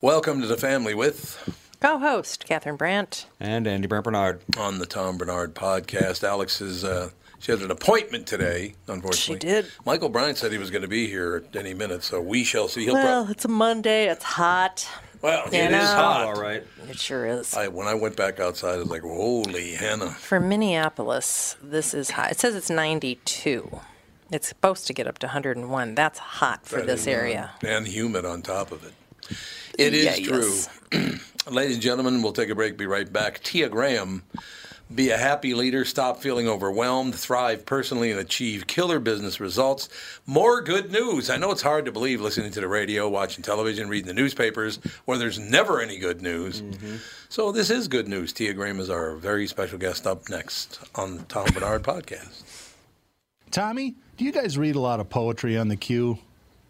Welcome to the family with Co-host Catherine Brandt. And Andy Brant Bernard. on the Tom Barnard podcast. Alex is uh, she has an appointment today. Unfortunately, She did. Michael Bryant said he was going to be here at any minute, so we shall see. He'll Well, prob- it's a Monday. It's hot. well, you it is know. hot. All right. It sure is. I, when I went back outside, I was like, "Holy Hannah!" For Minneapolis, this is hot. It says it's 92. It's supposed to get up to 101. That's hot for That this is, uh, area. and humid on top of it. It is Yeah, true. yes. Ladies and gentlemen, we'll take a break. Be right back. Tia Graham. Be a happy leader. Stop feeling overwhelmed. Thrive personally and achieve killer business results. More good news. I know it's hard to believe listening to the radio, watching television, reading the newspapers, where there's never any good news. Mm-hmm. So this is good news. Tia Graham is our very special guest up next on the Tom Barnard podcast. Tommy, do you guys read a lot of poetry on the queue?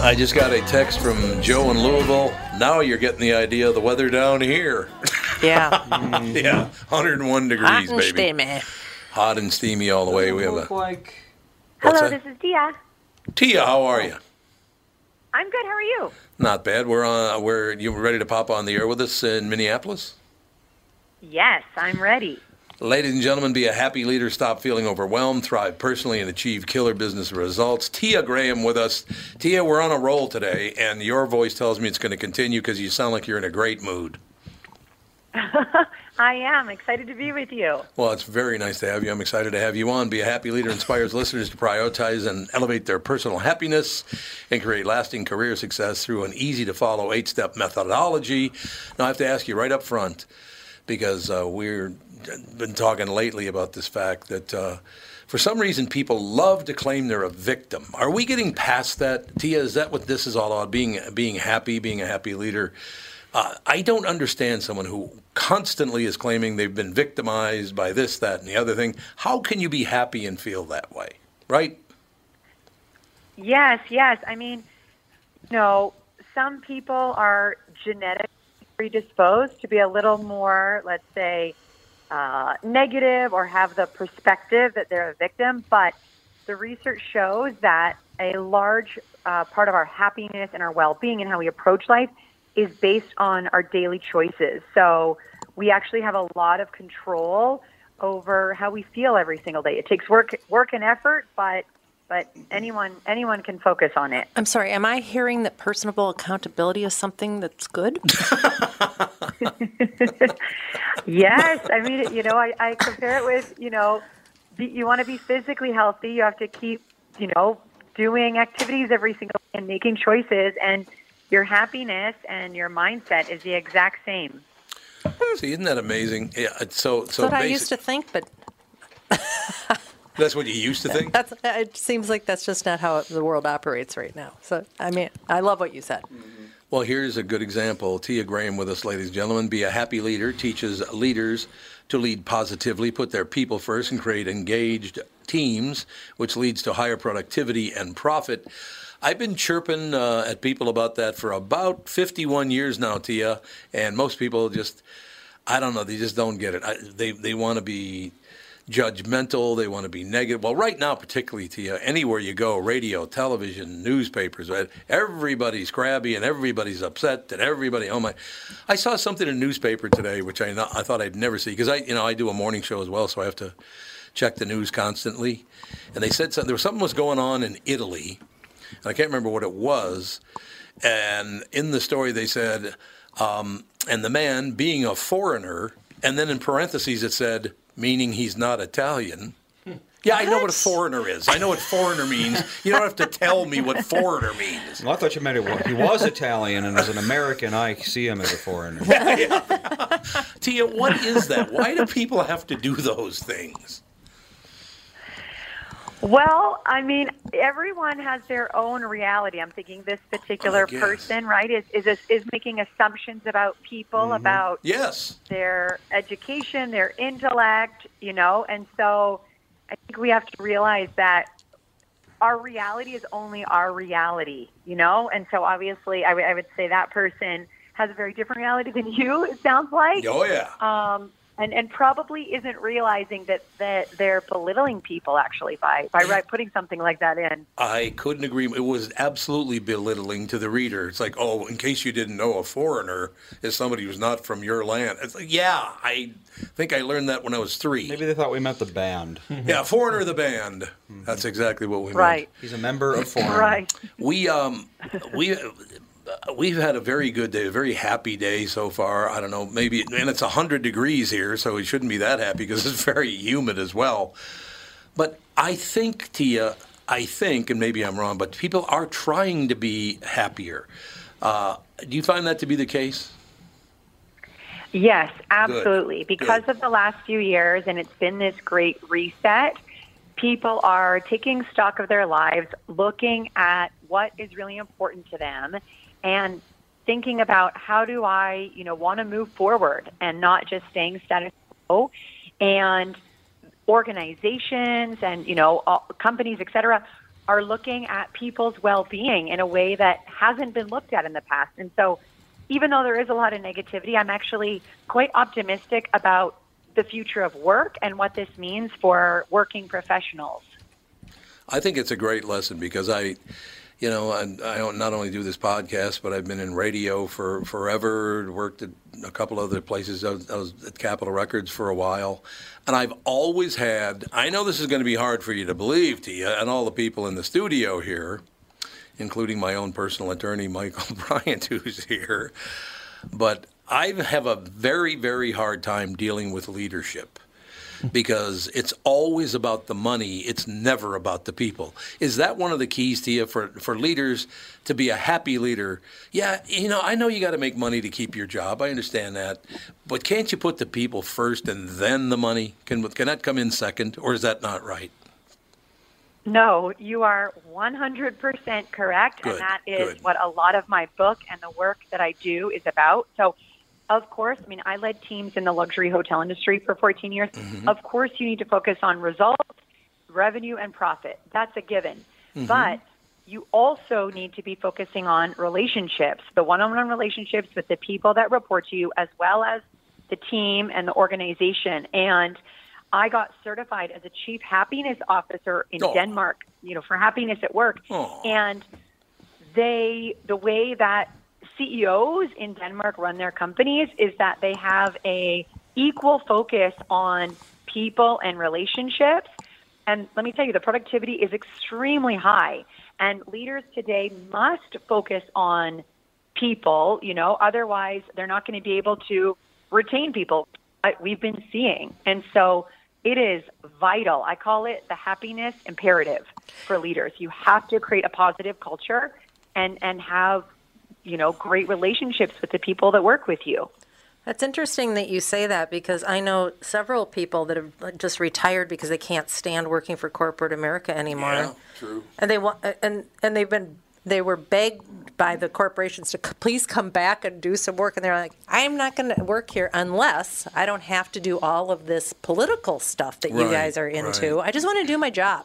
I just got a text from Joe in Louisville. Now you're getting the idea of the weather down here. Yeah. yeah, 101 degrees, Hot and baby. steamy. Hot and steamy all the way. We have a like Hello, this is Tia. Tia. How are you? I'm good. How are you? Not bad. We're on. We're you ready to pop on the air with us in Minneapolis? Yes, I'm ready. Ladies and gentlemen, be a happy leader. Stop feeling overwhelmed. Thrive personally and achieve killer business results. Tia Graham with us. Tia, we're on a roll today, and your voice tells me it's going to continue because you sound like you're in a great mood. I am excited to be with you. Well, it's very nice to have you. I'm excited to have you on. Be a happy leader inspires listeners to prioritize and elevate their personal happiness and create lasting career success through an easy to follow eight step methodology. Now, I have to ask you right up front because uh, we've been talking lately about this fact that. Uh, for some reason, people love to claim they're a victim. Are we getting past that, Tia? Is that what this is all about? Being being happy, being a happy leader. Uh, I don't understand someone who constantly is claiming they've been victimized by this, that, and the other thing. How can you be happy and feel that way, right? Yes, yes. I mean, know, some people are genetically predisposed to be a little more, let's say, uh, negative or have the perspective that they're a victim. But the research shows that a large uh, part of our happiness and our well-being and how we approach life is based on our daily choices. So we actually have a lot of control over how we feel every single day. It takes work, work and effort, but but anyone anyone can focus on it. I'm sorry, am I hearing that personable accountability is something that's good? Yes, I mean, you know, I, I compare it with, you know, be, you want to be physically healthy, you have to keep, you know, doing activities every single day and making choices, and your happiness and your mindset is the exact same. See, isn't that amazing? Yeah. it's So, That's so what I used to think, but that's what you used to think. that's it seems like that's just not how the world operates right now. So, I mean, I love what you said. Well, here's a good example. Tia Graham with us, ladies and gentlemen. Be a happy leader teaches leaders to lead positively, put their people first, and create engaged teams, which leads to higher productivity and profit. I've been chirping uh, at people about that for about 51 years now, Tia, and most people just, I don't know, they just don't get it. I, they they want to be judgmental. They want to be negative. Well, right now, particularly, Tia, anywhere you go, radio, television, newspapers, everybody's crabby and everybody's upset and everybody. Oh my! I saw something in a newspaper today, which I not, I thought I'd never see because I you know I do a morning show as well, so I have to check the news constantly. And they said something. There was something was going on in Italy, and I can't remember what it was. And in the story, they said, um, and the man being a foreigner, and then in parentheses it said, meaning he's not Italian. Yeah, I know what a foreigner is. I know what foreigner means. You don't have to tell me what foreigner means. Well, I thought you meant it he was Italian, and as an American, I see him as a foreigner. Tia, what is that? Why do people have to do those things? Well, I mean, everyone has their own reality. I'm thinking this particular person, right, is is is making assumptions about people, about Yes. their education, their intellect, you know, and so I think we have to realize that our reality is only our reality, you know, and so obviously I would- I would say that person has a very different reality than you. It sounds like, Oh yeah. um, and and probably isn't realizing that that they're belittling people actually by by right, putting something like that in. I couldn't agree. It was absolutely belittling to the reader. It's like, oh, in case you didn't know, a foreigner is somebody who's not from your land. It's like, yeah, I think I learned that when I was three. Maybe they thought we meant the band. Yeah, foreigner the band. That's exactly what we meant. Right, He's a member of Foreign. right. We um we we've had a very good day, a very happy day so far. I don't know, maybe and it's 100 degrees here, so we shouldn't be that happy because it's very humid as well. But I think Tia, I think and maybe I'm wrong, but people are trying to be happier. Uh, do you find that to be the case? Yes, absolutely. Because Good. of the last few years, and it's been this great reset, people are taking stock of their lives, looking at what is really important to them, and thinking about how do I, you know, want to move forward and not just staying status quo. And organizations and you know companies, et cetera, are looking at people's well-being in a way that hasn't been looked at in the past. And so, even though there is a lot of negativity, I'm actually quite optimistic about the future of work and what this means for working professionals. I think it's a great lesson because I, you know, I, I don't not only do this podcast, but I've been in radio for forever. Worked at a couple other places. I was, I was at Capitol Records for a while, and I've always had. I know this is going to be hard for you to believe, Tia, and all the people in the studio here, including my own personal attorney, Michael Bryant, who's here. But I have a very, very hard time dealing with leadership because it's always about the money. It's never about the people. Is that one of the keys to you for, for leaders to be a happy leader? Yeah, you know, I know you got to make money to keep your job. I understand that. But can't you put the people first and then the money? Can, can that come in second, or is that not right? No, you are 100% correct. Good, and that is good. what a lot of my book and the work that I do is about. So, of course, I mean, I led teams in the luxury hotel industry for 14 years. Mm-hmm. Of course, you need to focus on results, revenue, and profit. That's a given. Mm-hmm. But you also need to be focusing on relationships, the one on one relationships with the people that report to you, as well as the team and the organization. And I got certified as a chief happiness officer in Oh. Denmark, you know, for happiness at work. Oh. And they the way that CEOs in Denmark run their companies is that they have a equal focus on people and relationships. And let me tell you, the productivity is extremely high. And leaders today must focus on people, you know, otherwise they're not going to be able to retain people we've been seeing. And so it is vital. I call it the happiness imperative for leaders. You have to create a positive culture and and have, you know, great relationships with the people that work with you. That's interesting that you say that because I know several people that have just retired because they can't stand working for corporate America anymore. Yeah, true. And they want and and they've been they were begged by the corporations to please come back and do some work and they're like I'm not going to work here unless I don't have to do all of this political stuff that you guys are into. right. I just want to do my job.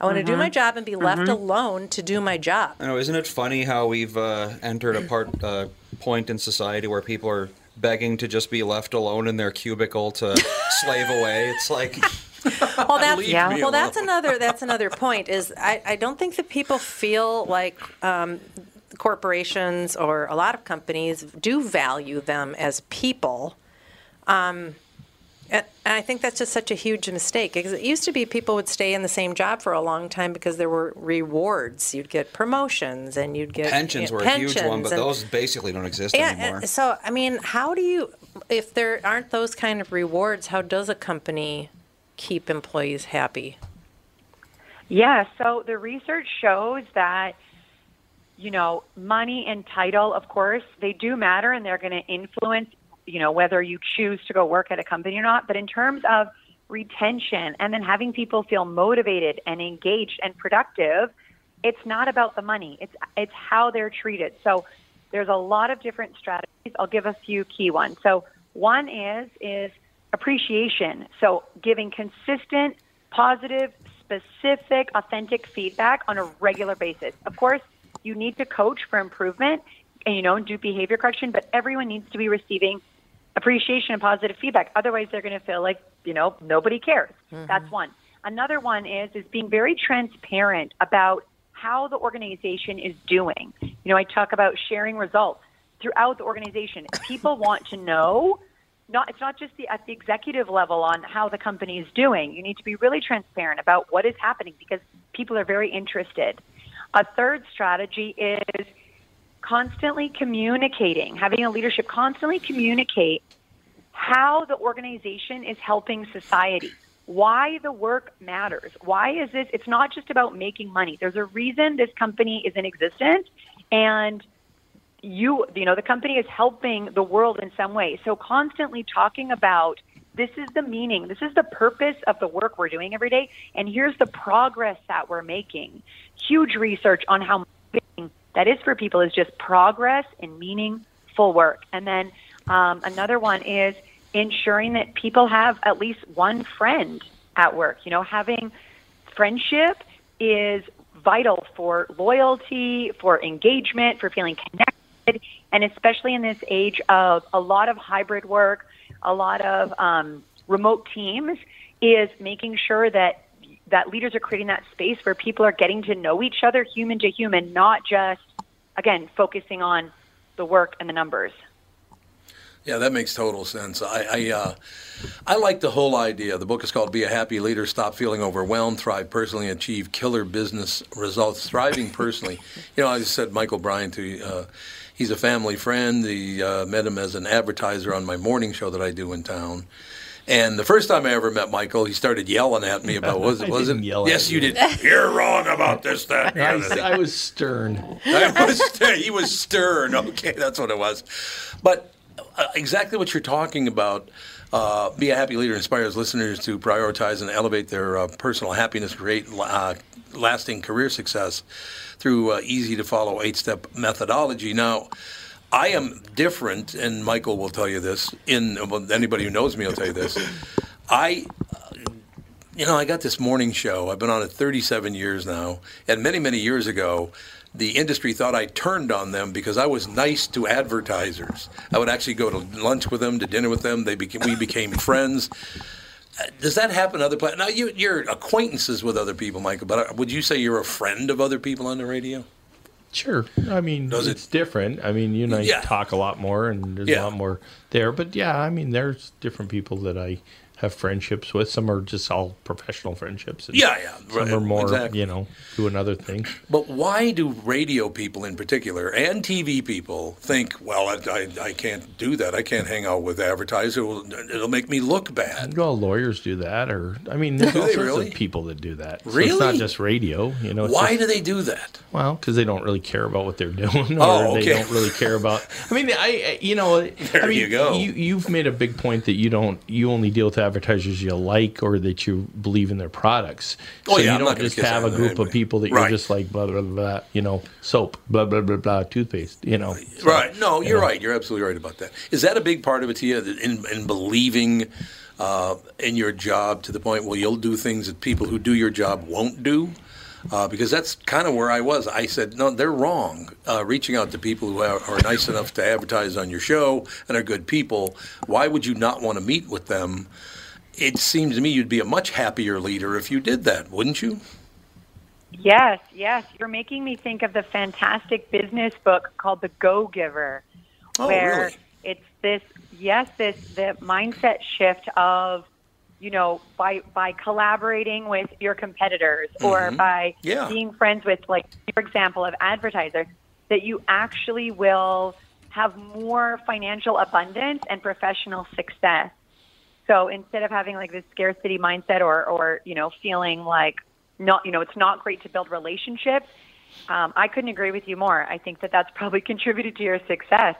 I want to do my job and be left alone to do my job. I know, isn't it funny how we've uh, entered a part uh, point in society where people are begging to just be left alone in their cubicle to slave away? It's like, Well, that's Yeah. me well, that's another that's another point. Is I, I don't think that people feel like um, corporations or a lot of companies do value them as people. Um, and and I think that's just such a huge mistake because it used to be people would stay in the same job for a long time because there were rewards. You'd get promotions and you'd get pensions you know, were a huge one, but and- those basically don't exist yeah, anymore. so I mean, how do you, if there aren't those kind of rewards, how does a company keep employees happy? Yeah, so the research shows that, you know, money and title, of course, they do matter and they're going to influence, you know, whether you choose to go work at a company or not. But in terms of retention and then having people feel motivated and engaged and productive, it's not about the money. It's it's how they're treated. So there's a lot of different strategies. I'll give a few key ones. So one is is appreciation. So giving consistent, positive, specific, authentic feedback on a regular basis. Of course, you need to coach for improvement and you know do behavior correction, but everyone needs to be receiving appreciation and positive feedback. Otherwise, they're going to feel like you know nobody cares. Mm-hmm. That's one. Another one is is being very transparent about how the organization is doing. You know, I talk about sharing results throughout the organization. People want to know not it's not just the at the executive level on how the company is doing. You need to be really transparent about what is happening because people are very interested. A third strategy is constantly communicating, having a leadership constantly communicate how the organization is helping society, why the work matters. Why is this? It's not just about making money. There's a reason this company is in existence, and you, you know, the company is helping the world in some way. So constantly talking about this is the meaning, this is the purpose of the work we're doing every day, and here's the progress that we're making. Huge research on how that is for people is just progress and meaningful work. And then um, another one is ensuring that people have at least one friend at work. You know, having friendship is vital for loyalty, for engagement, for feeling connected, and especially in this age of a lot of hybrid work, a lot of um, remote teams, is making sure that that leaders are creating that space where people are getting to know each other, human to human, not just again focusing on the work and the numbers. Yeah, that makes total sense. I I, uh, I like the whole idea. The book is called "Be a Happy Leader: Stop Feeling Overwhelmed, Thrive Personally, Achieve Killer Business Results." Thriving personally. You know, I just said Michael Bryant to. Uh, he's a family friend. He uh, met him as an advertiser on my morning show that I do in town. And the first time I ever met Michael, he started yelling at me about was it wasn't didn't yell at yes you you. did you're wrong about this that I, other thing. I was stern. I was, he was stern. Okay, that's what it was. But uh, exactly what you're talking about. Uh, be a happy leader inspires listeners to prioritize and elevate their uh, personal happiness, create uh, lasting career success through uh, easy to follow eight step methodology. Now, I am different, and Michael will tell you this. In well, anybody who knows me will tell you this. I you know, I got this morning show. I've been on it 37 years now, and many, many years ago, the industry thought I turned on them because I was nice to advertisers. I would actually go to lunch with them, to dinner with them. They became, we became friends. Does that happen other places? Now, you, you're acquaintances with other people, Michael, but uh, would you say you're a friend of other people on the radio? Sure. I mean, Does it- it's different. I mean, you and I Yeah. talk a lot more, and there's Yeah. a lot more there. But yeah, I mean, there's different people that I have friendships with. Some are just all professional friendships. and Yeah, yeah, Some right, are more, exactly. you know, doing other things. But why do radio people in particular and TV people think, well, I, I, I can't do that. I can't hang out with advertisers. It'll, it'll make me look bad. Well, lawyers do that, or I mean, there's all sorts really? of people that do that. So Really? it's not just radio. You know, Why just- do they do that? Well, because they don't really care about what they're doing, or Oh, they don't really care about. I mean, I, I- you know, There I mean, you go. You, you've made a big point that you don't, you only deal with advertisers you like or that you believe in their products. Oh, so yeah, you don't just have a group of people that Right. you're just like blah blah blah, blah you know, soap, blah blah blah blah, toothpaste, you know. So, Right. No, you're know. right. You're absolutely right about that. Is that a big part of it to you in, in believing uh, in your job to the point where you'll do things that people who do your job won't do? Uh, because that's kind of where I was. I said, no, they're wrong. Uh, reaching out to people who are, are nice enough to advertise on your show and are good people, why would you not want to meet with them? It seems to me you'd be a much happier leader if you did that, wouldn't you? Yes, yes. You're making me think of the fantastic business book called The Go Giver, Oh, where really? it's this yes, this the mindset shift of you know by by collaborating with your competitors or by Mm-hmm. Yeah. being friends with like your example of advertisers that you actually will have more financial abundance and professional success. So instead of having like this scarcity mindset or, or you know, feeling like not, you know, it's not great to build relationships, um, I couldn't agree with you more. I think that that's probably contributed to your success.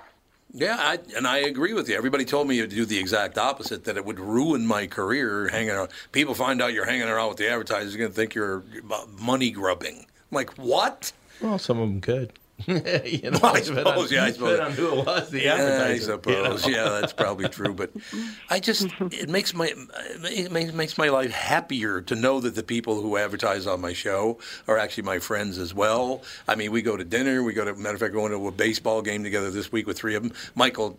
Yeah, I, and I agree with you. Everybody told me to do the exact opposite, that it would ruin my career hanging around. People find out you're hanging around with the advertisers, they're going to think you're money grubbing. I'm like, what? Well, some of them could. you know, Well, I suppose, yeah, I suppose. on who it was, the Yeah, I advertiser. you suppose. know. Yeah, that's probably true. But I just it makes my it makes, makes my life happier to know that the people who advertise on my show are actually my friends as well. I mean, we go to dinner. We go to matter of fact, going to a baseball game together this week with three of them. Michael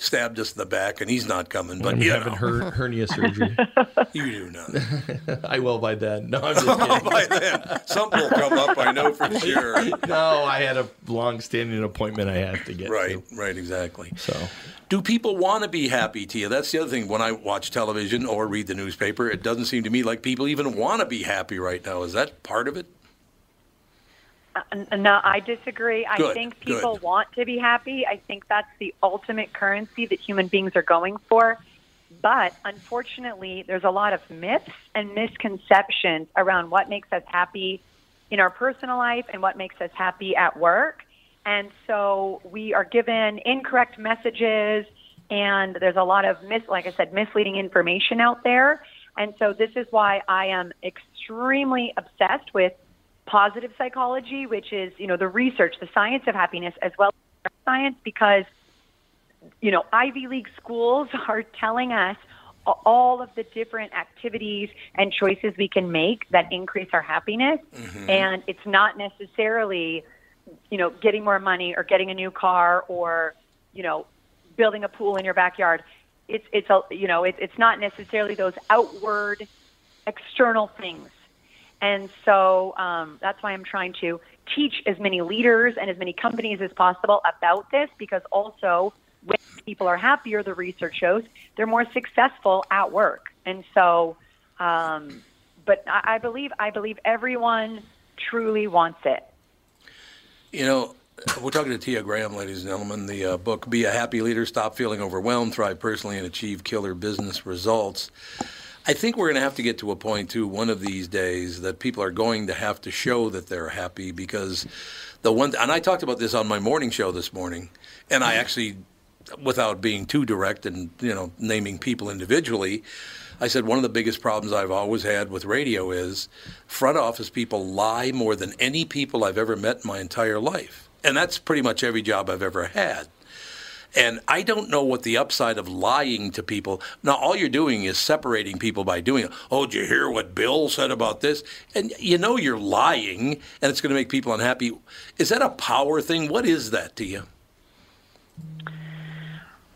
stabbed us in the back, and he's not coming. But I'm you having know, her, hernia surgery. you do not. I will by then. No, I'm just kidding. By then, something will come up. I know for sure. no, I had a long-standing appointment I had to get Right, to. right, exactly. So Do people want to be happy, Tia? That's the other thing. When I watch television or read the newspaper, it doesn't seem to me like people even want to be happy right now. Is that part of it? No, I disagree. I think people good. want to be happy. I think that's the ultimate currency that human beings are going for. But unfortunately, there's a lot of myths and misconceptions around what makes us happy in our personal life and what makes us happy at work. And so we are given incorrect messages, and there's a lot of mis, like I said, misleading information out there. And so this is why I am extremely obsessed with positive psychology, which is you know the research, the science of happiness, as well as science, because you know Ivy League schools are telling us all of the different activities and choices we can make that increase our happiness, mm-hmm. and it's not necessarily you know getting more money or getting a new car or you know building a pool in your backyard. It's it's a you know it, it's not necessarily those outward external things. And so um, that's why I'm trying to teach as many leaders and as many companies as possible about this because also when people are happier, the research shows they're more successful at work. And so, um, but I, I believe I believe everyone truly wants it. You know, we're talking to Tia Graham, ladies and gentlemen. The uh, book "Be a Happy Leader: Stop Feeling Overwhelmed, Thrive Personally, and Achieve Killer Business Results." I think we're going to have to get to a point too, one of these days, that people are going to have to show that they're happy because the one. And I talked about this on my morning show this morning, and I actually, without being too direct and you know naming people individually. I said one of the biggest problems I've always had with radio is front office people lie more than any people I've ever met in my entire life. And that's pretty much every job I've ever had. And I don't know what the upside of lying to people. Now, all you're doing is separating people by doing it. Oh, did you hear what Bill said about this? And you know you're lying, and it's going to make people unhappy. Is that a power thing? What is that to you?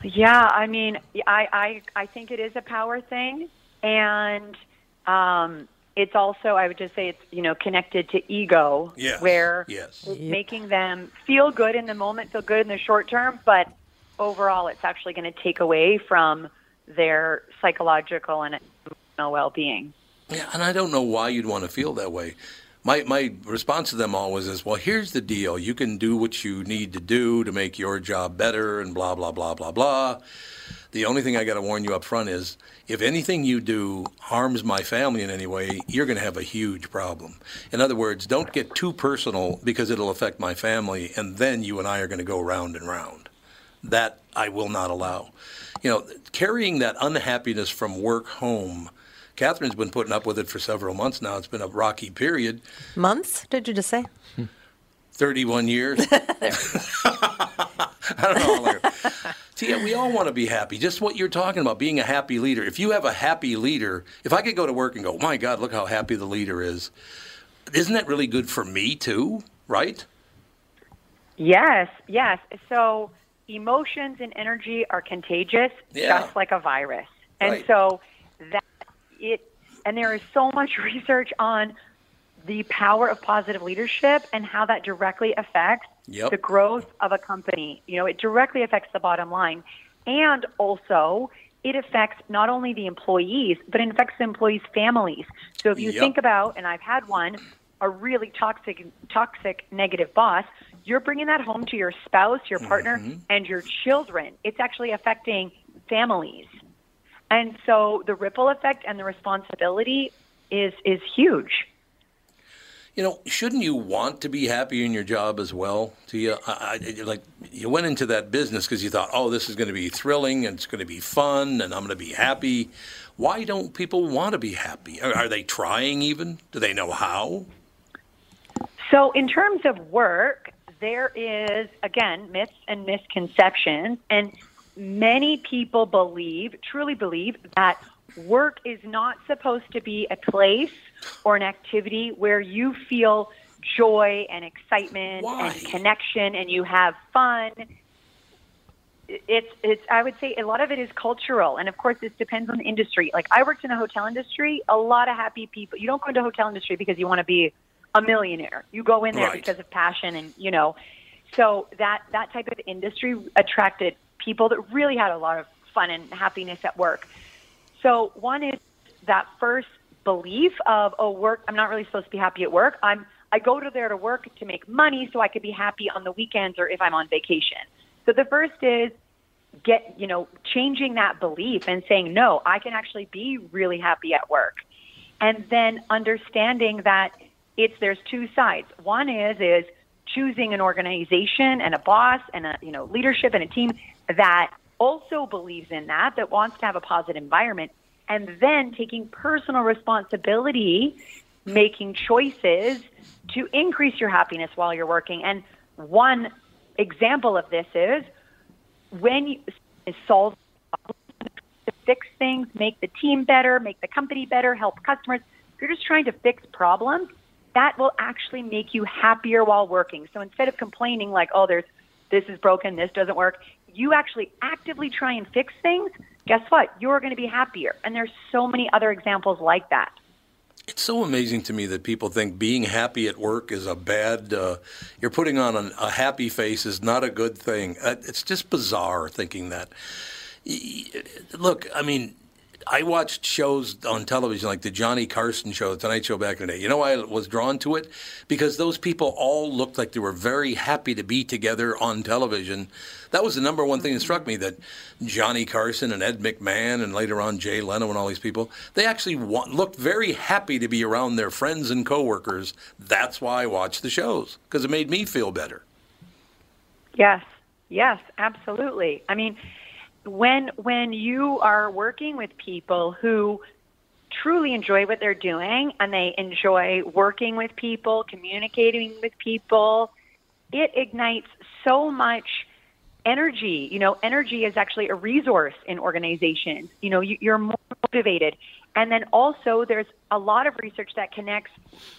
Yeah, I mean, I I, I think it is a power thing, and um, it's also I would just say it's you know connected to ego, Yes, where yes. making them feel good in the moment, feel good in the short term, but overall, it's actually going to take away from their psychological and emotional well-being. Yeah, and I don't know why you'd want to feel that way. My my response to them always is, well, here's the deal. You can do what you need to do to make your job better and blah blah blah blah blah. The only thing I got to warn you up front is if anything you do harms my family in any way, you're going to have a huge problem. In other words, don't get too personal because it'll affect my family and then you and I are going to go round and round. That I will not allow. You know, carrying that unhappiness from work home. Catherine's been putting up with it for several months now. It's been a rocky period. Months? Did you just say? 31 years. I don't know. how. Tia, we all want to be happy. Just what you're talking about, being a happy leader. If you have a happy leader, if I could go to work and go, my God, look how happy the leader is, isn't that really good for me too? Right? Yes, yes. So emotions and energy are contagious, Yeah. just like a virus. And Right. so that it, and there is so much research on the power of positive leadership and how that directly affects Yep. the growth of a company. You know, it directly affects the bottom line. And also, it affects not only the employees, but it affects the employees' families. So if you Yep. think about, and I've had one, a really toxic, toxic, negative boss, you're bringing that home to your spouse, your partner, mm-hmm. and your children. It's actually affecting families. And so the ripple effect and the responsibility is is huge. You know, shouldn't you want to be happy in your job as well? Tia, I, I, like you went into that business because you thought, oh, this is going to be thrilling and it's going to be fun and I'm going to be happy. Why don't people want to be happy? Are, are they trying even? Do they know how? So, in terms of work, there is, again, myths and misconceptions. And many people believe, truly believe, that work is not supposed to be a place or an activity where you feel joy and excitement Why? and connection and you have fun. It's, it's, I would say a lot of it is cultural. And of course, this depends on the industry. Like, I worked in the hotel industry, a lot of happy people. You don't go into the hotel industry because you want to be a millionaire. You go in there Right. because of passion and, you know, so that, that type of industry attracted people that really had a lot of fun and happiness at work. So one is that first belief of, oh, work, I'm not really supposed to be happy at work. I'm, I go to there to work to make money so I could be happy on the weekends or if I'm on vacation. So the first is get, you know, changing that belief and saying, no, I can actually be really happy at work. And then understanding that it's, there's two sides. One is, is choosing an organization and a boss and a, you know, leadership and a team that also believes in that, that wants to have a positive environment, and then taking personal responsibility, making choices to increase your happiness while you're working. And one example of this is when you solve fix things, make the team better, make the company better, help customers. If you're just trying to fix problems, that will actually make you happier while working. So instead of complaining like, "Oh, there's this is broken, this doesn't work," you actually actively try and fix things. Guess what? You're going to be happier. And there's so many other examples like that. It's so amazing to me that people think being happy at work is a bad. Uh, you're putting on a happy face is not a good thing. Uh, it's just bizarre thinking that. Look, I mean, I watched shows on television like the Johnny Carson show, the Tonight Show back in the day. You know why I was drawn to it? Because those people all looked like they were very happy to be together on television. That was the number one thing that struck me that Johnny Carson and Ed McMahon and later on Jay Leno and all these people, they actually looked very happy to be around their friends and coworkers. That's why I watched the shows because it made me feel better. Yes, yes, absolutely. I mean, when when you are working with people who truly enjoy what they're doing and they enjoy working with people, communicating with people, it ignites so much energy. You know, energy is actually a resource in organizations. You know, you, you're more motivated. And then also, there's a lot of research that connects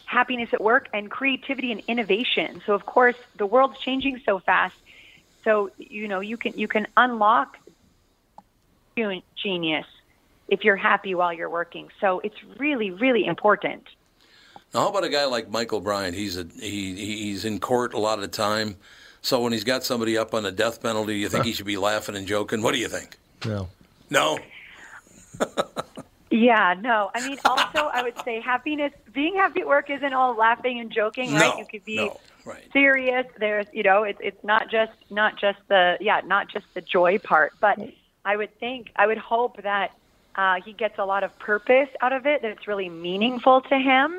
happiness at work and creativity and innovation. So, of course, the world's changing so fast. So, you know, you can you can unlock genius if you're happy while you're working. So, it's really, really important. Now, how about a guy like Michael Bryant? He's a he he's in court a lot of the time. So when he's got somebody up on a death penalty, you think he should be laughing and joking? What do you think? No. No. Yeah, no. I mean, also, I would say happiness, being happy at work isn't all laughing and joking, right? No, You could be no, right. serious. There's, you know, it's it's not just not just the yeah, not just the joy part, but I would think, I would hope that uh, he gets a lot of purpose out of it, that it's really meaningful to him,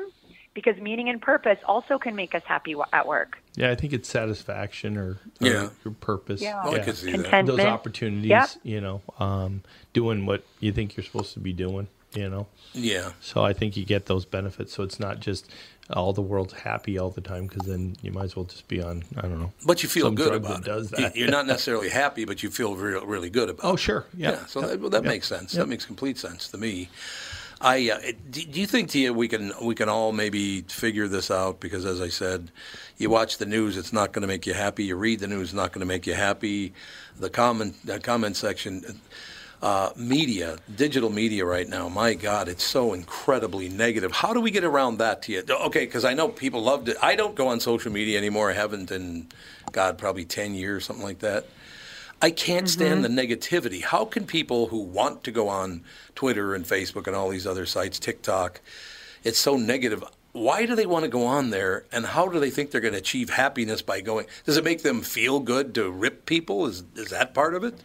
because meaning and purpose also can make us happy w- at work. Yeah, I think it's satisfaction or, or Yeah. your purpose. Yeah. Oh, I could see that. Those opportunities, Yep. you know, um, doing what you think you're supposed to be doing, you know. Yeah. So I think you get those benefits. So it's not just all the world's happy all the time because then you might as well just be on, I don't know. But you feel good about that does it. that. You- You're not necessarily happy, but you feel real, really good about it. Oh, sure. Yeah. Yeah, so that, well, that Yep. makes sense. That makes complete sense to me. I uh, do, do you think Tia we can we can all maybe figure this out because as I said, you watch the news, it's not going to make you happy. You read the news, it's not going to make you happy. The comment the comment section. Uh, media, digital media right now, my God, it's so incredibly negative. How do we get around that, to you? Okay, because I know people loved it. I don't go on social media anymore. I haven't in, God, probably 10 years, something like that. I can't stand the negativity. How can people who want to go on Twitter and Facebook and all these other sites, TikTok, it's so negative. Why do they want to go on there and how do they think they're going to achieve happiness by going? Does it make them feel good to rip people? Is is that part of it?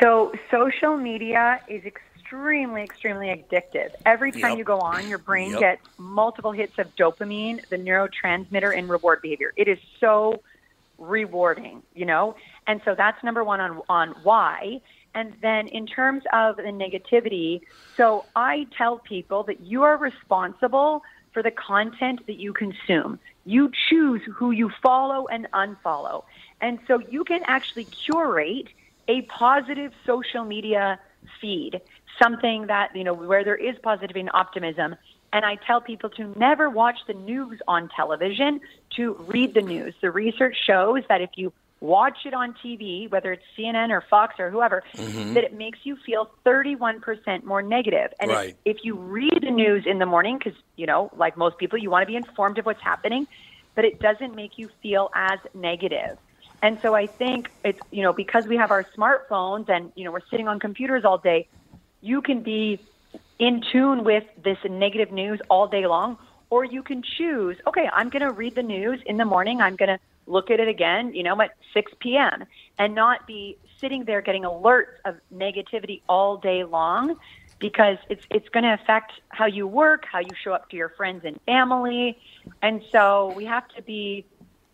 So social media is extremely, extremely addictive. Every time Yep. you go on, your brain Yep. gets multiple hits of dopamine, the neurotransmitter in reward behavior. It is so rewarding, you know? And so that's number one on on why. And then in terms of the negativity, so I tell people that you are responsible for the content that you consume. You choose who you follow and unfollow. And so you can actually curate a positive social media feed, something that, you know, where there is positivity and optimism. And I tell people to never watch the news on television, to read the news. The research shows that if you watch it on TV, whether it's CNN or Fox or whoever, mm-hmm. that it makes you feel 31% more negative. And if- if, you read the news in the morning, because, you know, like most people, you want to be informed of what's happening, but it doesn't make you feel as negative. And so I think it's, you know, because we have our smartphones and, you know, we're sitting on computers all day, you can be in tune with this negative news all day long, or you can choose, okay, I'm going to read the news in the morning. I'm going to look at it again, you know, at 6 p.m. and not be sitting there getting alerts of negativity all day long because it's it's going to affect how you work, how you show up to your friends and family. And so we have to be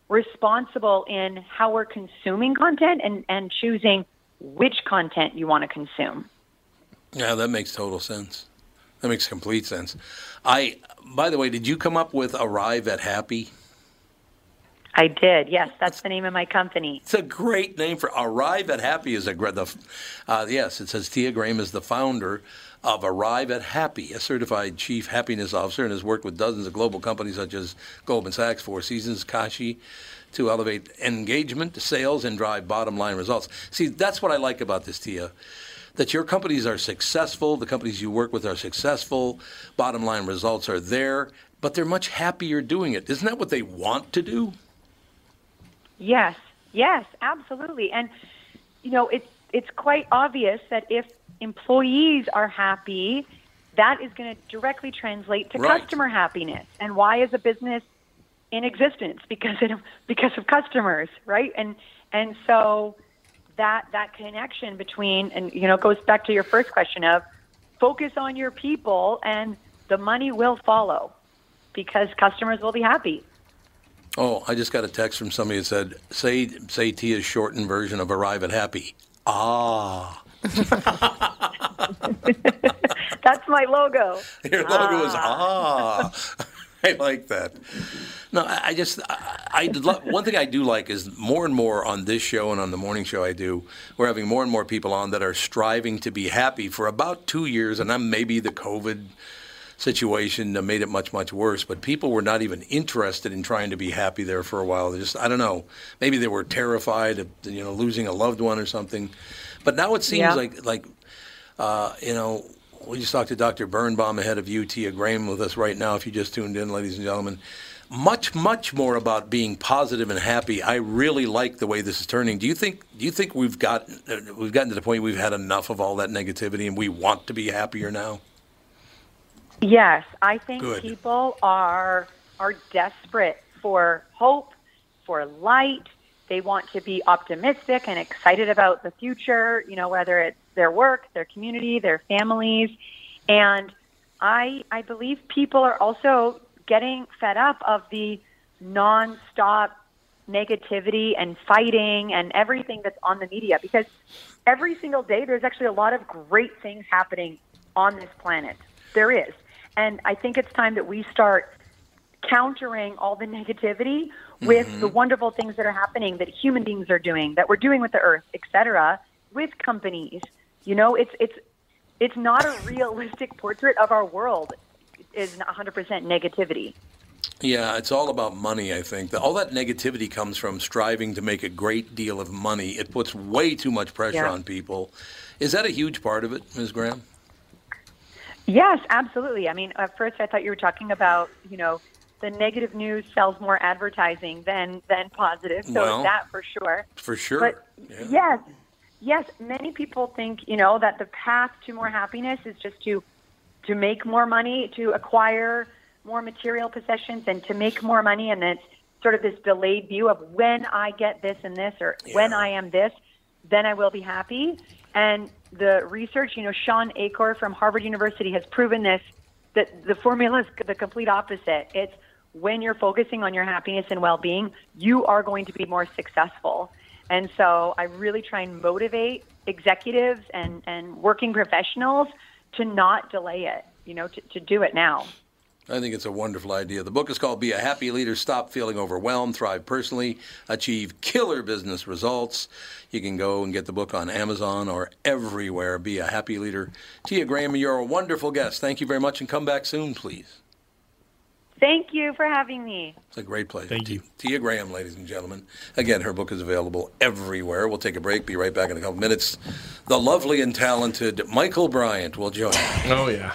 responsible in how we're consuming content and, and choosing which content you want to consume. Yeah, that makes total sense. That makes complete sense. I by the way, did you come up with arrive at happy? I did. Yes, that's the name of my company. It's a great name for Arrive at Happy. Is a great. Uh, yes, it says Tia Graham is the founder of Arrive at Happy, a certified chief happiness officer, and has worked with dozens of global companies such as Goldman Sachs, Four Seasons, Kashi, to elevate engagement, sales, and drive bottom line results. See, that's what I like about this, Tia. That your companies are successful, the companies you work with are successful, bottom line results are there, but they're much happier doing it. Isn't that what they want to do? Yes, yes, absolutely. And you know, it's it's quite obvious that if employees are happy, that is going to directly translate to Right. customer happiness. And why is a business in existence? Because it, because of customers, right? And and so that that connection between and you know it goes back to your first question of focus on your people and the money will follow because customers will be happy. Oh, I just got a text from somebody that said, "Say say Tia's shortened version of arrive at happy." Ah, That's my logo. your logo is ah. I like that. No, I, just I, I lo- one thing I do like is more and more on this show and on the morning show I do, we're having more and more people on that are striving to be happy for about two years, and I'm maybe the COVID situation that made it much much worse. But people were not even interested in trying to be happy there for a while. They just I don't know, maybe they were terrified of you know losing a loved one or something. But now it seems Yeah. like like uh, you know. We just talked to Dr. Birnbaum ahead of you, Tia Graham, with us right now. If you just tuned in, ladies and gentlemen, much, much more about being positive and happy. I really like the way this is turning. Do you think? Do you think we've got uh, we've gotten to the point we've had enough of all that negativity and we want to be happier now? Yes, I think Good. people are are desperate for hope, for light. They want to be optimistic and excited about the future, you know, whether it's their work, their community, their families. And I I believe people are also getting fed up of the nonstop negativity and fighting and everything that's on the media because every single day there's actually a lot of great things happening on this planet. There is. And I think it's time that we start countering all the negativity with the mm-hmm. wonderful things that are happening that human beings are doing, that we're doing with the earth, et cetera, with companies. You know, it's it's it's not a realistic portrait of our world is 100% negativity. Yeah, it's all about money. I think all that negativity comes from striving to make a great deal of money. It puts way too much pressure Yeah. on people. Is that a huge part of it, Ms. Graham? Yes, absolutely. I mean, at first I thought you were talking about, you know, the negative news sells more advertising than than positive. So Well, that for sure. For sure. But Yeah. yes, yes, many people think, you know, that the path to more happiness is just to to make more money, to acquire more material possessions and to make more money and it's sort of this delayed view of when I get this and this or when I am this, then I will be happy. And the research, you know, Shawn Achor from Harvard University has proven this that the formula is the complete opposite. It's when you're focusing on your happiness and well-being, you are going to be more successful. And so I really try and motivate executives and, and working professionals to not delay it, you know, to, to do it now. I think it's a wonderful idea. The book is called Be a Happy Leader, Stop Feeling Overwhelmed, Thrive Personally, Achieve Killer Business Results. You can go and get the book on Amazon or everywhere. Be a Happy Leader. Tia Graham, you're a wonderful guest. Thank you very much and come back soon, please. Thank you for having me. It's a great pleasure. Thank you. Tia Graham, ladies and gentlemen. Again, her book is available everywhere. We'll take a break, be right back in a couple minutes. The lovely and talented Michael Bryant will join us. Oh yeah.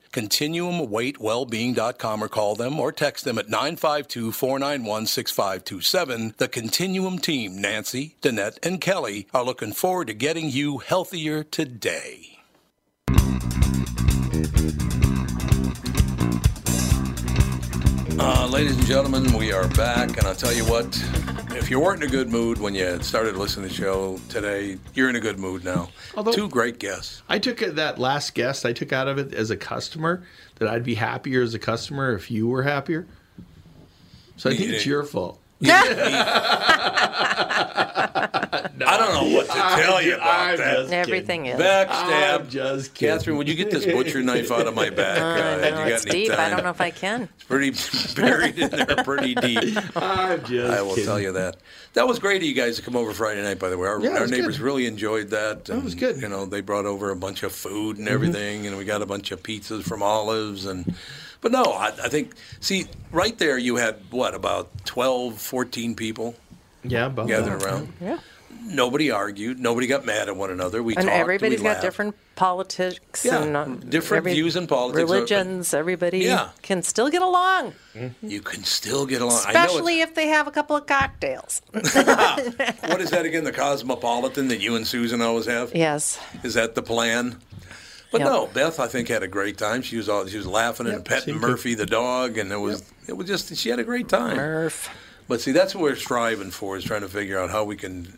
continuumweightwellbeing.com or call them or text them at 952-491-6527. The Continuum team, Nancy, Danette, and Kelly, are looking forward to getting you healthier today. Uh, ladies and gentlemen, we are back, and I'll tell you what, if you weren't in a good mood when you started listening to the show today, you're in a good mood now. Although- Two great guests. I took that last guest. I took out of it as a customer that I'd be happier as a customer if you were happier. So I think it's your fault. I don't know what to tell you about I'm that. just Everything is. Backstab. I'm just kidding. Catherine, would you get this butcher knife out of my back? I Uh, have know, you it's got any deep. I don't know if I can. It's pretty buried in there, pretty deep. I'm just I will kidding. tell you that. That was great of you guys to come over Friday night. By the way, our, Yeah, our neighbors good. really enjoyed that. That was good. You know, they brought over a bunch of food Mm-hmm. and everything, and we got a bunch of pizzas from Olives and. But no, I, I think see right there you had what about 12, 14 people Yeah, about gathered that. around. Yeah. Nobody argued. Nobody got mad at one another. We And talked. everybody's we got laughed. different politics Yeah, and uh, different views in politics, but- religions. Everybody Yeah. can still get along, You can still get along. I know especially if they have a couple of cocktails. What is that again? The Cosmopolitan that you and Susan always have? yes. Is that the plan? But Yep. no, Beth, I think had a great time. She was all she was laughing and Yep, petting. Murphy the dog, and it was it was just she had a great time. Murph. But see, that's what we're striving for is trying to figure out how we can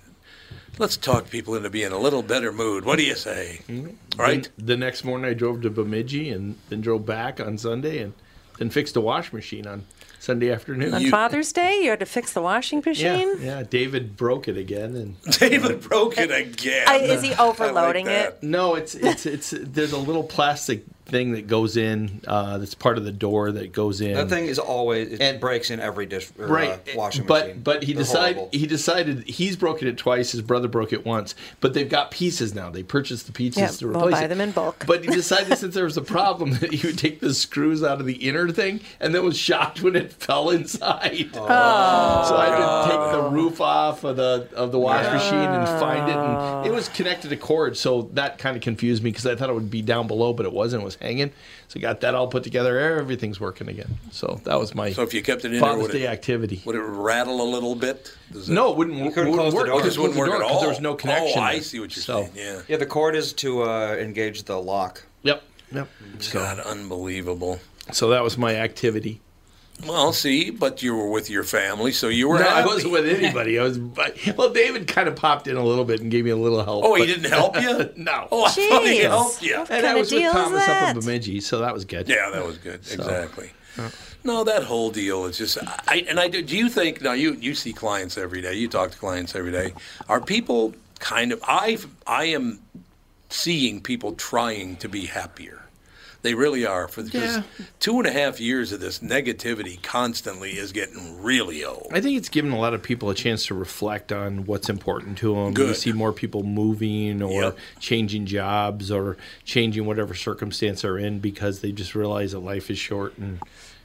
let's talk people into being a little better mood. What do you say? Mm-hmm. Right? Then the next morning, I drove to Bemidji and then drove back on Sunday and then fixed a wash machine on Sunday afternoon. On You- Father's Day, you had to fix the washing machine. yeah. yeah. David broke it again, and David broke it again. I- is he I like overloading it? no, it's it's it's there's a little plastic thing that goes in uh, that's part of the door that goes in. That thing is always it And- breaks in every dish or, right uh, washing but machine. but he They're decided horrible. he decided he's broken it twice his brother broke it once but they've got pieces now they purchased the pieces Yeah, to we'll replace buy it them in bulk. but he decided since there was a problem that he would take the screws out of the inner thing and then was shocked when it fell inside Oh. so I had to take the roof off of the of the wash machine and find it and it was connected to cord so that kind of confused me because I thought it would be down below but it wasn't it was hanging so got that all put together everything's working again so that was my So if you kept it in Father's would Day it, activity would it rattle a little bit? Does no, it wouldn't, couldn't wouldn't close the door. it just wouldn't work at all. because there was no connection. Oh, I see what you're So, saying. Yeah. yeah, the cord is to uh, engage the lock. Yep. Yep. God, unbelievable. So that was my activity. Well, see, but you were with your family, so you were. no, I wasn't with anybody. I was. Well, David kind of popped in a little bit and gave me a little help. Oh, he didn't help you? no. Oh, I thought he helped you. What and kind I was with deal is Thomas up that? in Bemidji, so that was good. Yeah, that was good. Exactly. No, that whole deal is just. I and I do. Do you think now? You you see clients every day. You talk to clients every day. Are people kind of? I I am seeing people trying to be happier. They really are. For because Yeah. two and a half years of this negativity constantly is getting really old. I think it's given a lot of people a chance to reflect on what's important to them. You Good. see more people moving or Yep. changing jobs or changing whatever circumstance they're in because they just realize that life is short and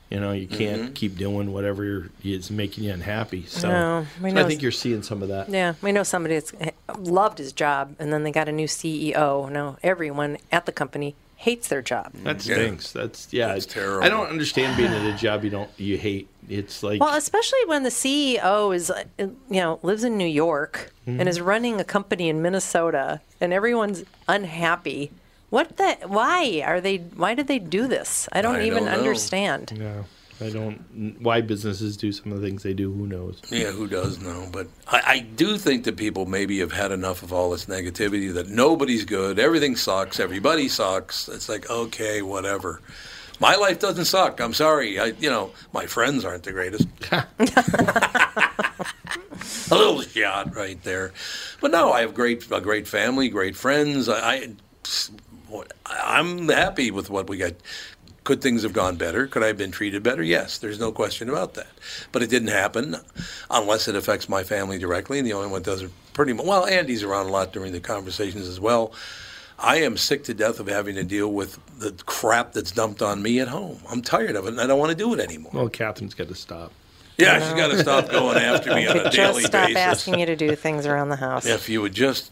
you know you can't Mm-hmm. keep doing whatever is making you unhappy. So, No, so know I think you're seeing some of that. Yeah, we know somebody that's eh, loved his job, and then they got a new CEO. Now everyone at the company hates their job. That Yeah. stinks. That's yeah. That's it- terrible. I don't understand being at a job you don't you hate. It's like Well, especially when the CEO is, uh, you know, lives in New York Mm-hmm. and is running a company in Minnesota, and everyone's unhappy. What the? Why are they? Why did they do this? I don't I even don't understand. no, I don't. Why businesses do some of the things they do? Who knows? Yeah, who does know? But I, I do think that people maybe have had enough of all this negativity that nobody's good, everything sucks, everybody sucks. It's like okay, whatever. My life doesn't suck. I'm sorry. I, you know, my friends aren't the greatest. a little shot right there. But no, I have great a great family, great friends. I, I I'm happy with what we got. Could things have gone better? Could I have been treated better? Yes, there's no question about that. But it didn't happen unless it affects my family directly. And the only one that does it pretty much, well, Andy's around a lot during the conversations as well. I am sick to death of having to deal with the crap that's dumped on me at home. I'm tired of it and I don't want to do it anymore. Well, Catherine's got to stop. Yeah, she's got to stop going after me on a daily Just stop basis. asking you to do things around the house. If you would just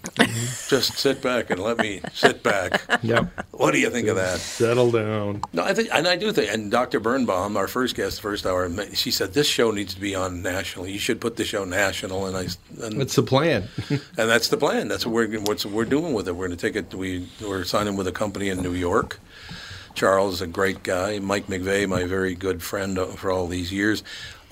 just sit back and let me sit back. Yep. What do you think of that? Settle down. No, I think, and I do think, and Dr. Birnbaum, our first guest, first hour, she said this show needs to be on national. You should put the show national, and I, and, What's the plan? and that's the plan. That's what we're what's what we're doing with it. We're going to take it. We we're signing with a company in New York. Charles is a great guy. Mike McVeigh, my very good friend uh, for all these years.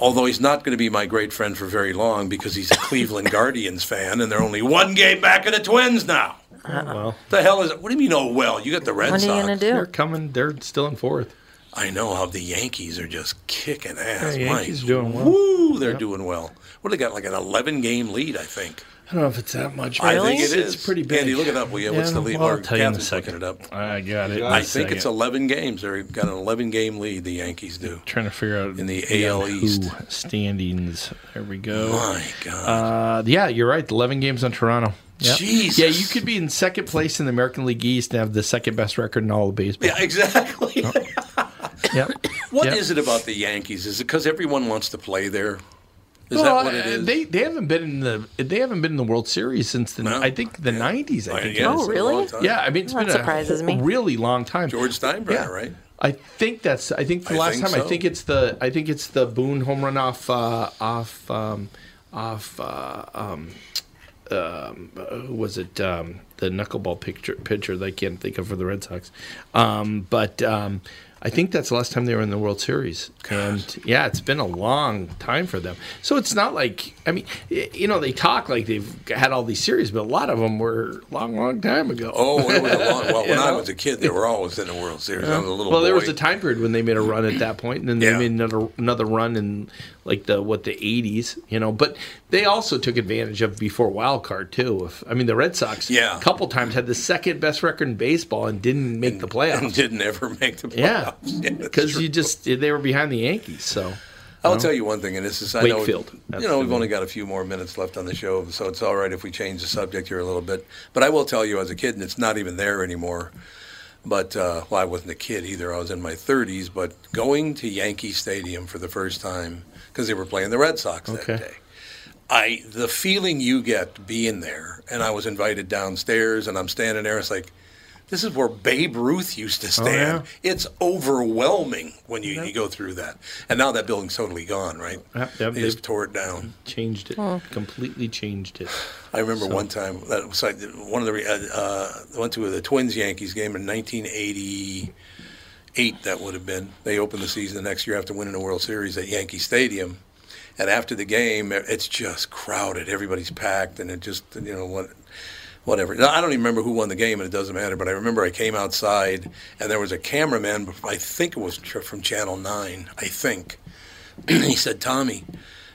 Although he's not going to be my great friend for very long because he's a Cleveland Guardians fan, and they're only one game back of the Twins now. well, The hell is it? What do you mean? Oh well, you got the Red What are you Sox. gonna do? they're coming. They're still in fourth. I know how the Yankees are just kicking ass. Yeah, Yankees My- doing well. Woo, they're doing well. What they got? Like an 11 game lead, I think. I don't know if it's that much. I Really? think it is. It's pretty big. Andy, look it up. Will you? What's Yeah, the lead? well, I'll Or tell you in a second. it up. I got it. I think it's 11 games. They've got an 11 game lead. The Yankees do. Trying to figure out In the AL East. standings. There we go. My God. Uh, yeah, you're right. 11 games on Toronto. Yep. Jesus. Yeah, you could be in second place in the American League East and have the second best record in all of baseball. yeah, exactly. Yep. What is Yep. it about the Yankees? Is it because everyone wants to play there? Is Well, that what it uh. They they haven't been in the they haven't been in the World Series since the No. I think the Yeah. 90s. I think. yeah, Oh, is. really? long time. Yeah, I mean it's That been surprises a me. really long time. George Steinbrenner, Yeah. right? I think that's. I think the I last think time. so. I think it's the. I think it's the Boone home run off. Uh, off. Um, off. Uh, um, um, who was it? Um, the knuckleball picture pitcher that I can't think of for the Red Sox. Um, but um, I think that's the last time they were in the World Series. And yeah, it's been a long time for them. So it's not like I mean, you know, they talk like they've had all these series, but a lot of them were long, long time ago. Oh, it was a long. Well, when You I was a kid, they were always in the World Series. I was a little well, there was a time period when they made a run at that point, and then they Yeah. made another another run in like the what the eighties, you know. But they also took advantage of before wild card too. If, I mean, the Red Sox, Yeah. a couple times had the second best record in baseball and didn't make the and playoffs. didn't ever make the playoffs. Yeah, because you just they were behind the Yankees. So I'll tell you one thing, and this is I Wakefield. know That's you know we've only got a few more minutes left on the show, so it's all right if we change the subject here a little bit. But I will tell you, as a kid, and it's not even there anymore. But uh, well, I wasn't a kid either; I was in my 30s. But going to Yankee Stadium for the first time because they were playing the Red Sox that day. I the feeling you get being there, and I was invited downstairs, and I'm standing there. It's like this is where Babe Ruth used to stand. It's overwhelming when you, you go through that. And now that building's totally gone, right? Yep, yep, they just tore it down. changed it, completely changed it. I remember one time that was like one of the uh, uh, I went to the Twins Yankees game in 1988. That would have been. They opened the season the next year after winning the World Series at Yankee Stadium. And after the game, it's just crowded. Everybody's packed, and it just you know what, whatever. Now, I don't even remember who won the game, and it doesn't matter. But I remember I came outside, and there was a cameraman. I think it was from Channel Nine. I think he said, "Tommy,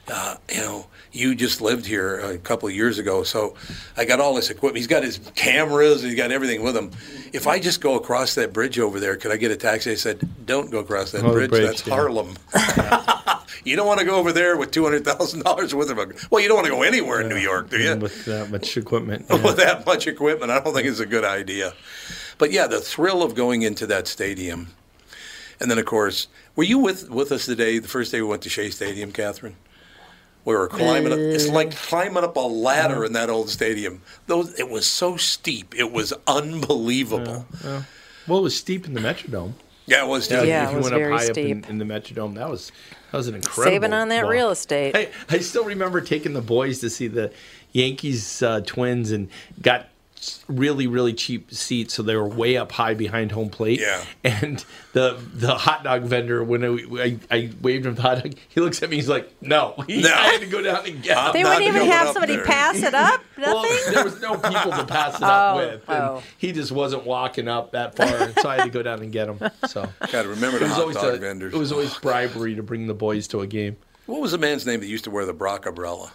uh, you know, you just lived here a couple of years ago, so I got all this equipment. He's got his cameras, he's got everything with him. If I just go across that bridge over there, could I get a taxi? I said, don't go across that Oh, bridge. bridge, That's yeah. Harlem. you don't want to go over there with two hundred thousand dollars worth of. Well, you don't want to go anywhere in New York, do you? With that much equipment, with that much equipment, I don't think it's a good idea. But yeah, the thrill of going into that stadium, and then of course, were you with with us today? The first day we went to Shea Stadium, Catherine. We were climbing up. It's like climbing up a ladder in that old stadium. Those it was so steep. It was unbelievable. well, it was steep in the Metrodome. Yeah, it was. Yeah. Yeah, if it you was went up very high up in, steep. in the Metrodome, that was that was an incredible. Saving on that walk. real estate. I, I still remember taking the boys to see the Yankees uh, Twins and got really really cheap seats, so they were way up high behind home plate. Yeah. And the the hot dog vendor when I, I, I waved him the hot dog, he looks at me. He's like, "No, No. I had to go down and get." I'm they wouldn't even have somebody there. pass it up. Well, Nothing. there was no people to pass it up Oh, with, and oh. he just wasn't walking up that far, so I had to go down and get him. So Got to remember it the was hot always dog a, vendors. it was always bribery to bring the boys to a game. what was the man's name that used to wear the Brock umbrella?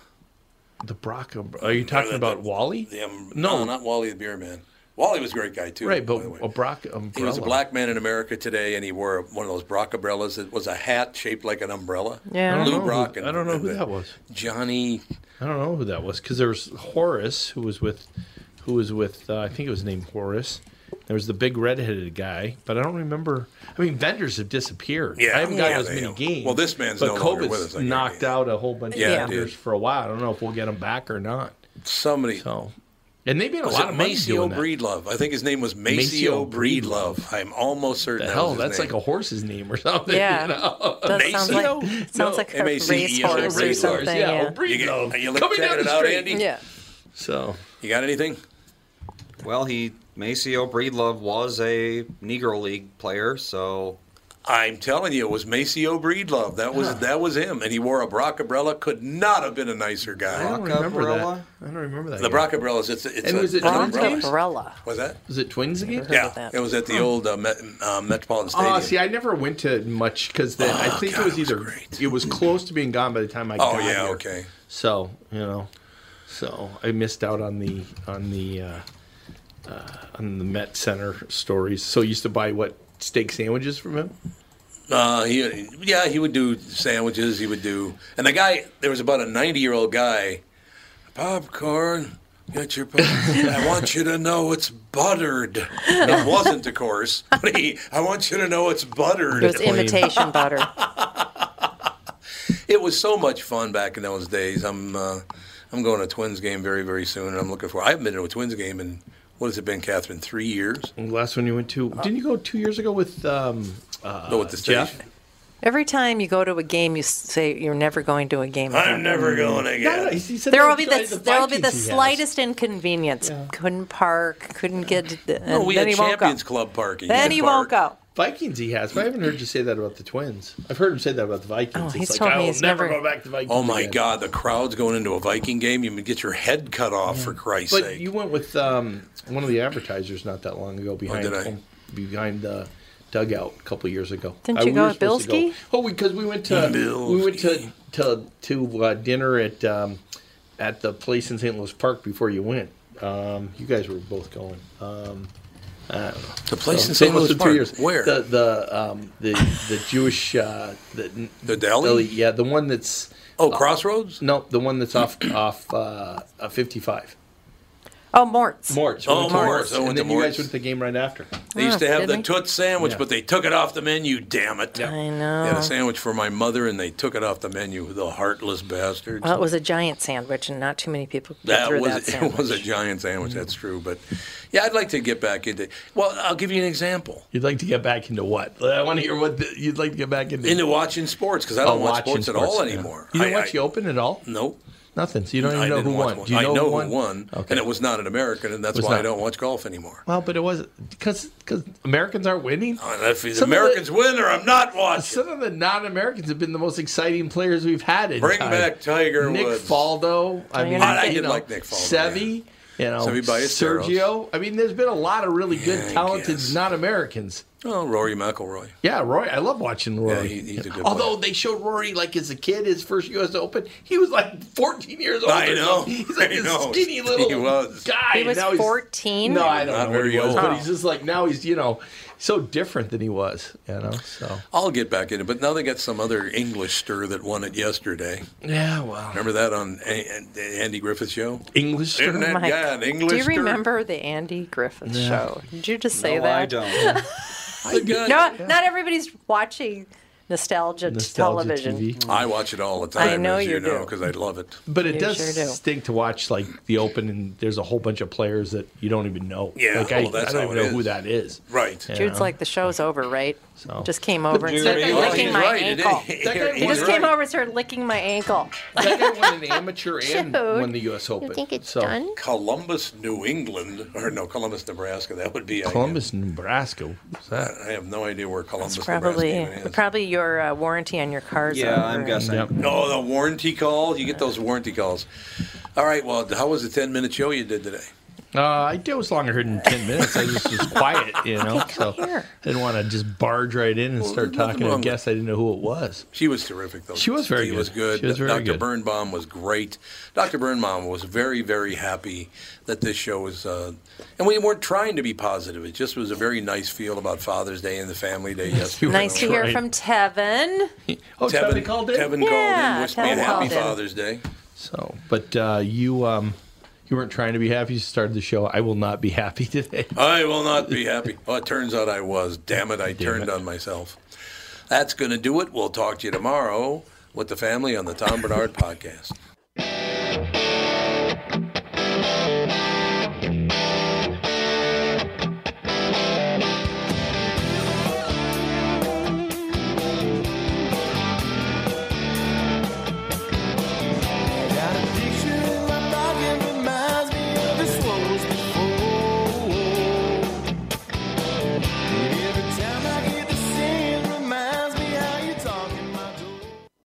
The Bronco. Are you talking the- about Wally? The, um, No. no, not Wally the beer man. Wally was a great guy too. Right, by but the way. a Brock umbrella. He was a black man in America today, and he wore one of those Brock umbrellas. It was a hat shaped like an umbrella. Yeah. I don't Lou know who- Brock. and- I don't know who uh, that was. Johnny. I don't know who that was because there was Horace who was with, who was with. Uh, I think it was named Horace. There was the big redheaded guy, but I don't remember. I mean, vendors have disappeared. Yeah, I haven't gotten yeah, as many have. games. Well, this man's but no longer COVID's with us, knocked guarantee. out a whole bunch Yeah, of vendors did. for a while. I don't know if we'll get them back or not. Somebody. So, and they made a Was lot it of money Maceo doing that. Breedlove? I think his name was Maceo Maceo Breedlove. I'm almost certain. The that hell, was his that's name. like a horse's name or something. Yeah. you know? That sounds Maceo? like sounds No, like a M-A-C-E-O, racehorse or something. yeah, Yeah. oh, breed You, love. get, you look, Coming checking down it the out, street. Andy? Yeah. So, You got anything? Well, he Maceo Breedlove was a Negro League player, so I'm telling you, it was Maceo Breedlove. That was that was him, and he wore a Brock umbrella. Could not have been a nicer guy. I guy. don't Brock remember umbrella? that. I don't remember that. The guy. Brock umbrellas. It's it's And a, was it it's an Twins umbrella. Was that? Was it Twins again? Yeah, it was at the old uh, Met, uh, Metropolitan Stadium. Oh, see, I never went to much because then I think God, it was it was either great. it was close to being gone by the time I oh got yeah, here. okay. So you know, so I missed out on the on the uh, uh, on the Met Center stories. So I used to buy what steak sandwiches from him. Uh, he, yeah, he would do sandwiches. He would do, and the guy there was about a ninety-year-old guy. Popcorn, get your. Pop- I want you to know it's buttered. It wasn't, of course, but he. I want you to know it's buttered. It was imitation butter. It was so much fun back in those days. I'm uh, I'm going to a Twins game very very soon, and I'm looking for. I haven't been to a Twins game in what has it been, Catherine? Three years. The last one you went to? Didn't you go two years ago with um, uh, No, with the Jeff? station. Every time you go to a game, you say you're never going to a game. I'm never going again. no, he said There that will be tried the, there will be the Vikings he has. slightest inconvenience. Couldn't park. Couldn't get. The, No, we then had he won't go. Champions Club parking. Then could he won't go. Vikings he has, but I haven't heard you say that about the Twins. I've heard him say that about the Vikings. Oh, it's he's like, told I me will he's never never- go back to Vikings. Oh my again. God, the crowd's going into a Viking game. You would get your head cut off for Christ's But sake. you went with um, one of the advertisers not that long ago behind did I? home- behind the dugout a couple years ago. Didn't you we go with supposed to go- Bilski? Oh, because we, went to we went to to to uh, dinner at um, at the place in St. Louis Park before you went. Um, you guys were both going. Um, I don't know. the place So- in so it St. Louis have Park. two years. Where? The the um, the the Jewish uh, the The deli? Yeah, the one that's oh, Crossroads. no, the one that's off off uh, uh, 55. Oh, Mort's. Mort's. Oh, We went to Mort's. I oh, And went then to you guys Mort's. went to the game right after. They used to Oh, have did the we? Toot sandwich, Yeah. but they took it off the menu. Damn it! I They know. had a sandwich for my mother, and they took it off the menu. The heartless bastards. Well, it was a giant sandwich, and not too many people get that through was that it was a giant sandwich. That's mm. true, but yeah, I'd like to get back into. Well, I'll give you an example. You'd like to get back into what? I want to hear what the, you'd like to get back into. Into watching sports because I Oh, don't watch watching sports, at all yeah. anymore. You don't I, watch the Open at all? I, Nope. Nothing. So you don't even I know who won. one. Do you I know, know who who won? won, Okay. and it was not an American, and that's Was why I don't watch golf anymore. Well, but it was because because Americans aren't winning. Uh, If the Some of the- Americans win, or I'm not watching. Some of the non-Americans have been the most exciting players we've had. In Bring time. back Tiger Nick Woods. Faldo. I mean, not I did know, like Nick Faldo, Seve. You know, Seve Ballesteros. Sergio. I mean, there's been a lot of really good, Yeah, talented guess. non-Americans. Oh, Rory McIlroy. Yeah, Rory. I love watching Rory. he- he's a good Although they showed Rory like as a kid, his first U.S. Open, he was like 14 years old. I or know. something. He's like I this know. skinny little He was. guy. He was 14? No, I don't Not know what very he was, old. but he's just like now he's you know so different than he was. You know, so I'll get back into it, but now they got some other English stir that won it yesterday. yeah. Well, Remember that on A- A- Andy Griffith show? English. Isn't Oh My- English Do you stir? remember the Andy Griffith show? Did you just say no, that? I don't. The guy- No, not everybody's watching nostalgia, Nostalgia television. TV. I watch it all the time. I know as you you know, do. because I love it. But it You does sure do. stink to watch like the Open, and there's a whole bunch of players that you don't even know. Yeah, like, I, that's I don't how even it know who that is. Right. Yeah. Jude's like, the show's over, right? So- Just came over and started are licking He's my right, ankle. It, That guy He was just right. came over and started licking my ankle. That guy won an amateur and Jude, won the U.S. Open. You think it's so, done? Columbus, New England, or no, Columbus, Nebraska. That would be I- Columbus, Nebraska. What's that? I have no idea where Columbus, It's probably Nebraska even is. probably your uh, warranty on your car's Yeah, over. I'm guessing. Yep. Oh, the warranty call. You get those warranty calls. All right. Well, how was the ten-minute show you did today? Uh, I dozed longer than ten minutes. I was just was quiet, you know. So I didn't want to just barge right in and Well, start talking to a guest I didn't know who it was. She was terrific, though. She was very She good. was good. She was very Dr. good. Birnbaum was great. Dr. Birnbaum was very, very happy that this show was. Uh, and we weren't trying to be positive. It just was a very nice feel about Father's Day and the Family Day yesterday. Nice to hear Right. from Tevin. Oh, Tevin, Tevin called in. Tevin Yeah, called in, wished me a happy called in. Father's Day. So, but uh, you um, you weren't trying to be happy. You started the show. I will not be happy today. I will not be happy. Well, it turns out I was. Damn it, I turned it. on myself. That's going to do it. We'll talk to you tomorrow with the family on the Tom Barnard podcast.